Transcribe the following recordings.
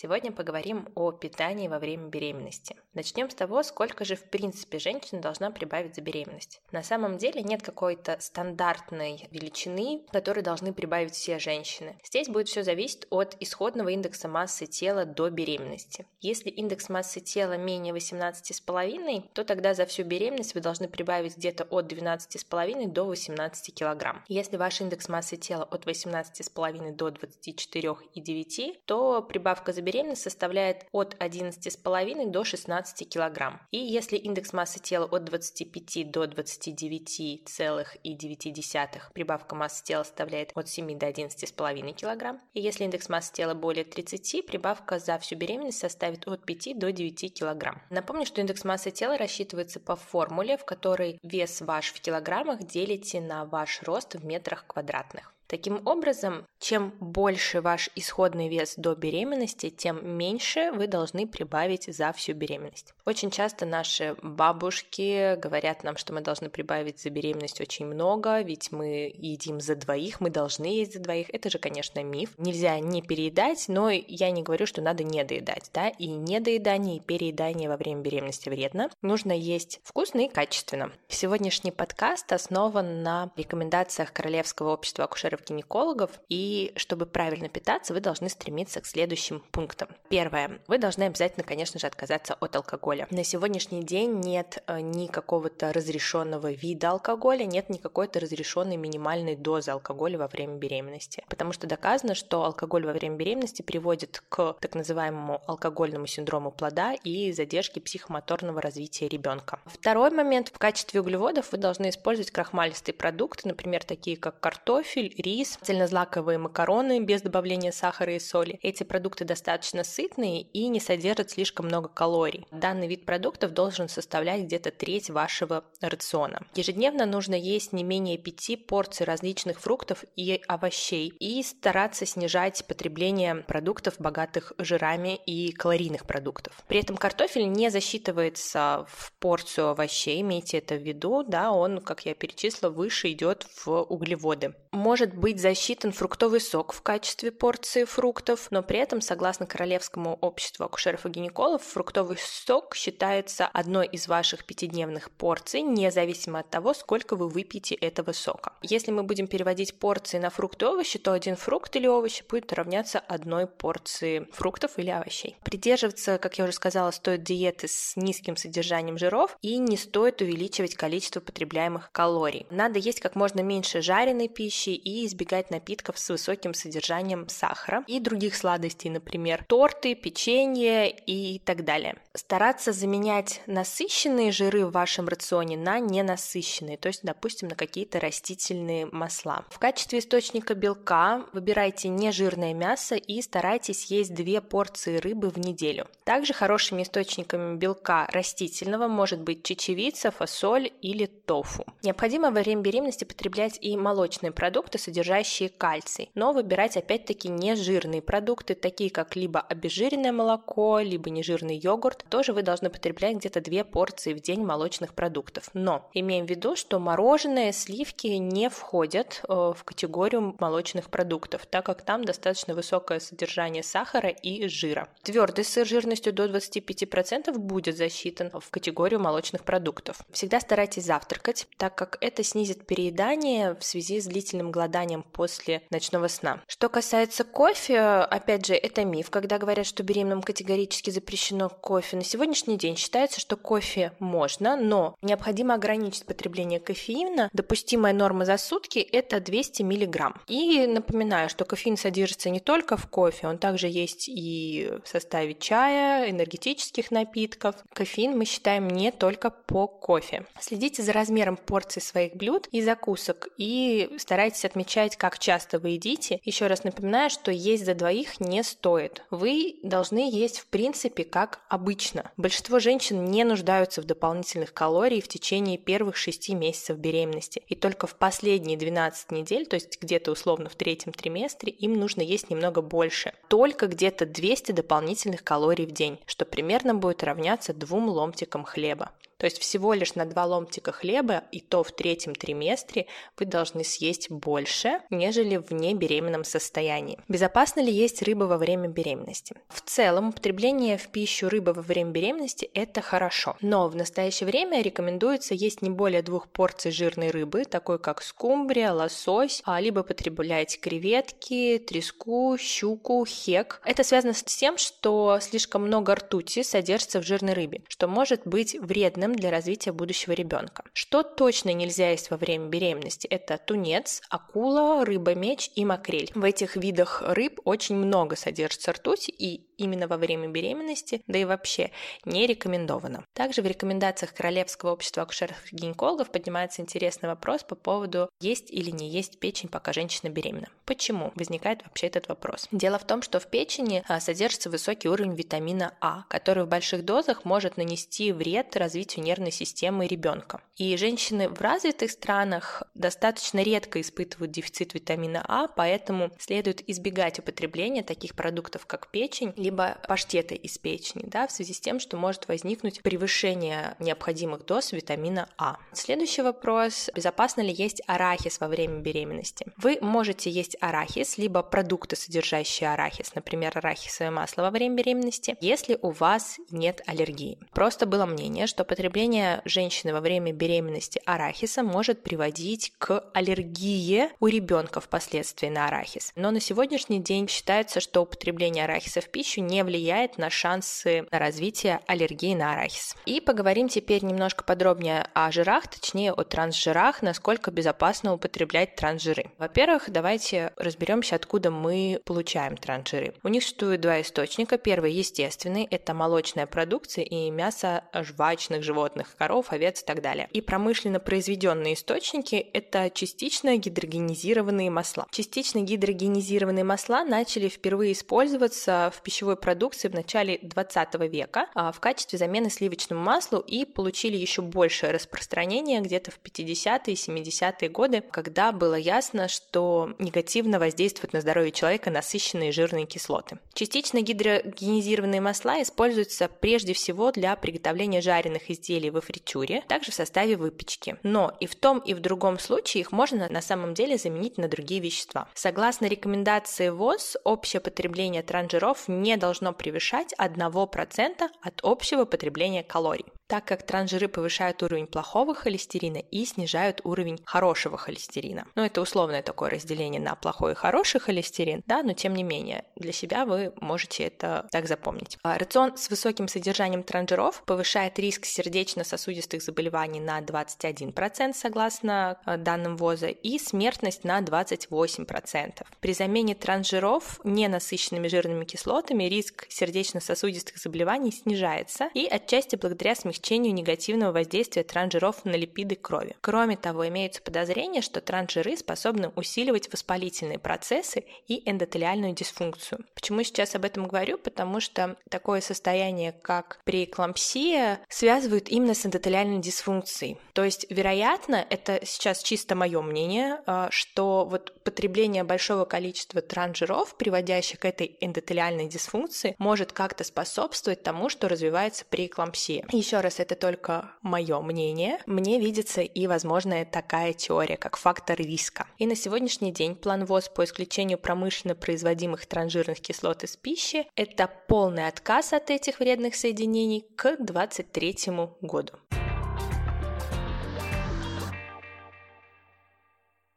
Сегодня поговорим о питании во время беременности. Начнем с того, сколько же в принципе женщина должна прибавить за беременность. На самом деле нет какой-то стандартной величины, которую должны прибавить все женщины. Здесь будет все зависеть от исходного индекса массы тела до беременности. Если индекс массы тела менее 18,5, то тогда за всю беременность вы должны прибавить где-то от 12,5 до 18 кг. Если ваш индекс массы тела от 18,5 до 24,9, то прибавка за беременность составляет от 11,5 до 16 кг. И если индекс массы тела от 25 до 29,9, прибавка массы тела составляет от 7 до 11,5 кг. И если индекс массы тела более 30, прибавка за всю беременность составит от 5 до 9 кг. Напомню, что индекс массы тела рассчитывается по формуле, в которой вес ваш в килограммах делите на ваш рост в метрах квадратных. Таким образом, чем больше ваш исходный вес до беременности, тем меньше вы должны прибавить за всю беременность. Очень часто наши бабушки говорят нам, что мы должны прибавить за беременность очень много, ведь мы едим за двоих, мы должны есть за двоих. Это же, конечно, миф. Нельзя не переедать, но я не говорю, что надо не доедать, да, и недоедание, и переедание во время беременности вредно. Нужно есть вкусно и качественно. Сегодняшний подкаст основан на рекомендациях Королевского общества акушеров акушеров-гинекологов, и чтобы правильно питаться, вы должны стремиться к следующим пунктам. Первое. Вы должны обязательно, конечно же, отказаться от алкоголя. На сегодняшний день нет э, ни какого-то разрешенного вида алкоголя, нет ни какой-то разрешенной минимальной дозы алкоголя во время беременности. Потому что доказано, что алкоголь во время беременности приводит к так называемому алкогольному синдрому плода и задержке психомоторного развития ребенка. Второй момент. В качестве углеводов вы должны использовать крахмалистые продукты, например, такие как картофель, рис, цельнозлаковые макароны без добавления сахара и соли. Эти продукты достаточно сытные и не содержат слишком много калорий. Данный вид продуктов должен составлять где-то треть вашего рациона. Ежедневно нужно есть не менее пяти порций различных фруктов и овощей и стараться снижать потребление продуктов, богатых жирами и калорийных продуктов. При этом картофель не засчитывается в порцию овощей, имейте это в виду, да, он, как я перечислила, выше идет в углеводы. Может быть засчитан фруктовый сок в качестве порции фруктов, но при этом, согласно Королевскому обществу акушеров и гинекологов, фруктовый сок считается одной из ваших пятидневных порций, независимо от того, сколько вы выпьете этого сока. Если мы будем переводить порции на фрукты и овощи, то один фрукт или овощи будет равняться одной порции фруктов или овощей. Придерживаться, как я уже сказала, стоит диеты с низким содержанием жиров и не стоит увеличивать количество потребляемых калорий. Надо есть как можно меньше жареной пищи и избегать напитков с высоким содержанием сахара и других сладостей, например, торты, печенье и так далее. Стараться заменять насыщенные жиры в вашем рационе на ненасыщенные, то есть, допустим, на какие-то растительные масла. В качестве источника белка выбирайте нежирное мясо и старайтесь есть две порции рыбы в неделю. Также хорошими источниками белка растительного может быть чечевица, фасоль или тофу. Необходимо во время беременности потреблять и молочные продукты, продукты, содержащие кальций, но выбирать опять-таки не жирные продукты, такие как либо обезжиренное молоко, либо нежирный йогурт. Тоже вы должны потреблять где-то две порции в день молочных продуктов. Но имеем в виду, что мороженое, сливки не входят э, в категорию молочных продуктов, так как там достаточно высокое содержание сахара и жира. Твердый сыр жирностью до 25% будет засчитан в категорию молочных продуктов. Всегда старайтесь завтракать, так как это снизит переедание в связи с длительным голоданием после ночного сна. Что касается кофе, опять же, это миф, когда говорят, что беременным категорически запрещено кофе. На сегодняшний день считается, что кофе можно, но необходимо ограничить потребление кофеина. Допустимая норма за сутки – это 200 мг. И напоминаю, что кофеин содержится не только в кофе, он также есть и в составе чая, энергетических напитков. Кофеин мы считаем не только по кофе. Следите за размером порций своих блюд и закусок и старайтесь отмечать отмечать, как часто вы едите. Еще раз напоминаю, что есть за двоих не стоит. Вы должны есть в принципе как обычно. Большинство женщин не нуждаются в дополнительных калорий в течение первых 6 месяцев беременности. И только в последние 12 недель, то есть где-то условно в третьем триместре, им нужно есть немного больше. Только где-то 200 дополнительных калорий в день, что примерно будет равняться двум ломтикам хлеба. То есть всего лишь на два ломтика хлеба, и то в третьем триместре, вы должны съесть больше, нежели в небеременном состоянии. Безопасно ли есть рыба во время беременности? В целом, употребление в пищу рыбы во время беременности – это хорошо. Но в настоящее время рекомендуется есть не более двух порций жирной рыбы, такой как скумбрия, лосось, а либо потреблять креветки, треску, щуку, хек. Это связано с тем, что слишком много ртути содержится в жирной рыбе, что может быть вредным важным для развития будущего ребенка. Что точно нельзя есть во время беременности? Это тунец, акула, рыба-меч и макрель. В этих видах рыб очень много содержится ртути, и именно во время беременности, да и вообще не рекомендовано. Также в рекомендациях Королевского общества акушеров-гинекологов поднимается интересный вопрос по поводу есть или не есть печень, пока женщина беременна. Почему возникает вообще этот вопрос? Дело в том, что в печени а, содержится высокий уровень витамина А, который в больших дозах может нанести вред развитию развитию нервной системы ребенка. И женщины в развитых странах достаточно редко испытывают дефицит витамина А, поэтому следует избегать употребления таких продуктов, как печень, либо паштеты из печени, да, в связи с тем, что может возникнуть превышение необходимых доз витамина А. Следующий вопрос. Безопасно ли есть арахис во время беременности? Вы можете есть арахис, либо продукты, содержащие арахис, например, арахисовое масло во время беременности, если у вас нет аллергии. Просто было мнение, что потребление женщины во время беременности арахиса может приводить к аллергии у ребенка впоследствии на арахис. Но на сегодняшний день считается, что употребление арахиса в пищу не влияет на шансы на развитие аллергии на арахис. И поговорим теперь немножко подробнее о жирах, точнее о трансжирах, насколько безопасно употреблять трансжиры. Во-первых, давайте разберемся, откуда мы получаем трансжиры. У них существует два источника. Первый естественный – это молочная продукция и мясо жвачных животных коров, овец и так далее. И промышленно произведенные источники – это частично гидрогенизированные масла. Частично гидрогенизированные масла начали впервые использоваться в пищевой продукции в начале 20 века а, в качестве замены сливочному маслу и получили еще большее распространение где-то в 50-е и 70-е годы, когда было ясно, что негативно воздействуют на здоровье человека насыщенные жирные кислоты. Частично гидрогенизированные масла используются прежде всего для приготовления жареных изделий во фритюре, также в составе выпечки. Но и в том, и в другом случае их можно на самом деле заменить на другие вещества. Согласно рекомендации ВОЗ, общее потребление транжиров не должно превышать 1% от общего потребления калорий так как трансжиры повышают уровень плохого холестерина и снижают уровень хорошего холестерина. Ну, это условное такое разделение на плохой и хороший холестерин, да, но тем не менее, для себя вы можете это так запомнить. А рацион с высоким содержанием трансжиров повышает риск сердечно-сосудистых заболеваний на 21%, согласно а, данным ВОЗа, и смертность на 28%. При замене трансжиров ненасыщенными жирными кислотами риск сердечно-сосудистых заболеваний снижается, и отчасти благодаря смягчению смягчению негативного воздействия трансжиров на липиды крови. Кроме того, имеются подозрения, что трансжиры способны усиливать воспалительные процессы и эндотелиальную дисфункцию. Почему сейчас об этом говорю? Потому что такое состояние, как преэклампсия, связывают именно с эндотелиальной дисфункцией. То есть, вероятно, это сейчас чисто мое мнение, а, что вот потребление большого количества трансжиров, приводящих к этой эндотелиальной дисфункции, может как-то способствовать тому, что развивается преэклампсия. Еще раз раз это только мое мнение, мне видится и возможная такая теория, как фактор риска. И на сегодняшний день план ВОЗ по исключению промышленно производимых транжирных кислот из пищи – это полный отказ от этих вредных соединений к 2023 году.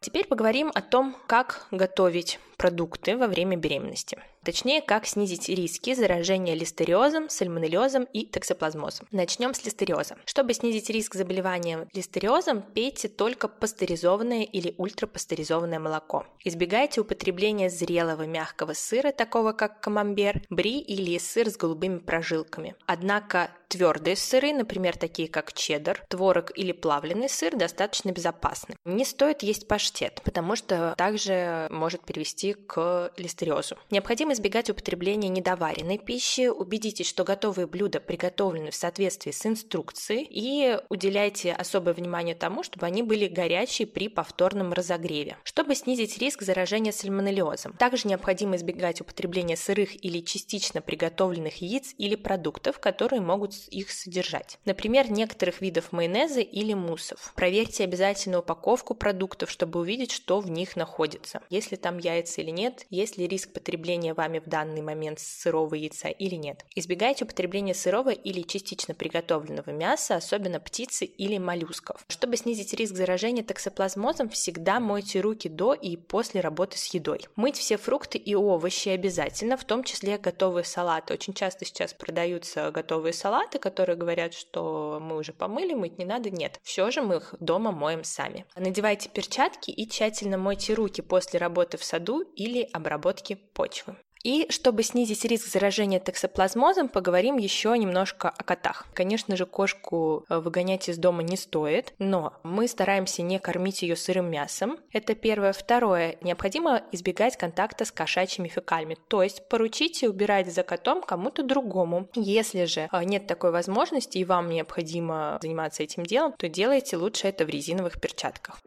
Теперь поговорим о том, как готовить продукты во время беременности. Точнее, как снизить риски заражения листериозом, сальмонеллезом и токсоплазмозом. Начнем с листериоза. Чтобы снизить риск заболевания листериозом, пейте только пастеризованное или ультрапастеризованное молоко. Избегайте употребления зрелого мягкого сыра, такого как камамбер, бри или сыр с голубыми прожилками. Однако Твердые сыры, например, такие как чеддер, творог или плавленый сыр, достаточно безопасны. Не стоит есть паштет, потому что также может привести к листериозу. Необходимо избегать употребления недоваренной пищи. Убедитесь, что готовые блюда приготовлены в соответствии с инструкцией и уделяйте особое внимание тому, чтобы они были горячие при повторном разогреве, чтобы снизить риск заражения сальмонеллезом. Также необходимо избегать употребления сырых или частично приготовленных яиц или продуктов, которые могут их содержать. Например, некоторых видов майонеза или муссов. Проверьте обязательно упаковку продуктов, чтобы увидеть, что в них находится. Если там яйца или нет, есть ли риск потребления вами в данный момент сырого яйца или нет. Избегайте употребления сырого или частично приготовленного мяса, особенно птицы или моллюсков. Чтобы снизить риск заражения токсоплазмозом, всегда мойте руки до и после работы с едой. Мыть все фрукты и овощи обязательно, в том числе готовые салаты. Очень часто сейчас продаются готовые салаты, которые говорят, что мы уже помыли, мыть не надо, нет. Все же мы их дома моем сами. Надевайте перчатки и тщательно мойте руки после работы в саду или обработки почвы. И чтобы снизить риск заражения токсоплазмозом, поговорим еще немножко о котах. Конечно же, кошку э, выгонять из дома не стоит, но мы стараемся не кормить ее сырым мясом. Это первое. Второе. Необходимо избегать контакта с кошачьими фекалиями, то есть поручите убирать за котом кому-то другому. Если же э, нет такой возможности и вам необходимо заниматься этим делом, то делайте лучше это в резиновых перчатках.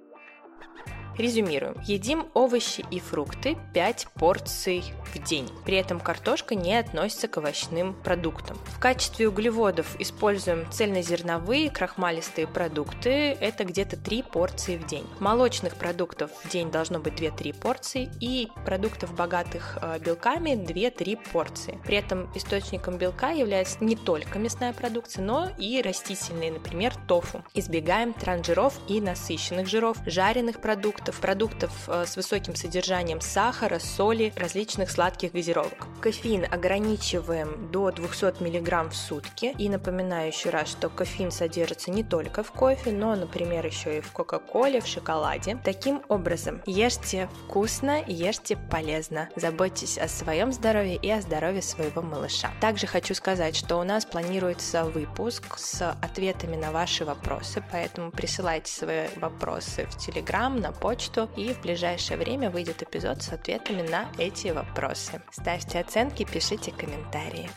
Резюмируем. Едим овощи и фрукты 5 порций в день. При этом картошка не относится к овощным продуктам. В качестве углеводов используем цельнозерновые крахмалистые продукты. Это где-то 3 порции в день. Молочных продуктов в день должно быть 2-3 порции. И продуктов, богатых э, белками, 2-3 порции. При этом источником белка является не только мясная продукция, но и растительные, например, тофу. Избегаем транжиров и насыщенных жиров, жареных продуктов, продуктов, продуктов э, с высоким содержанием сахара, соли, различных сладких газировок. Кофеин ограничиваем до 200 мг в сутки. И напоминаю еще раз, что кофеин содержится не только в кофе, но, например, еще и в кока-коле, в шоколаде. Таким образом, ешьте вкусно, ешьте полезно. Заботьтесь о своем здоровье и о здоровье своего малыша. Также хочу сказать, что у нас планируется выпуск с ответами на ваши вопросы, поэтому присылайте свои вопросы в Телеграм, на почту почту, и в ближайшее время выйдет эпизод с ответами на эти вопросы. Ставьте оценки, пишите комментарии.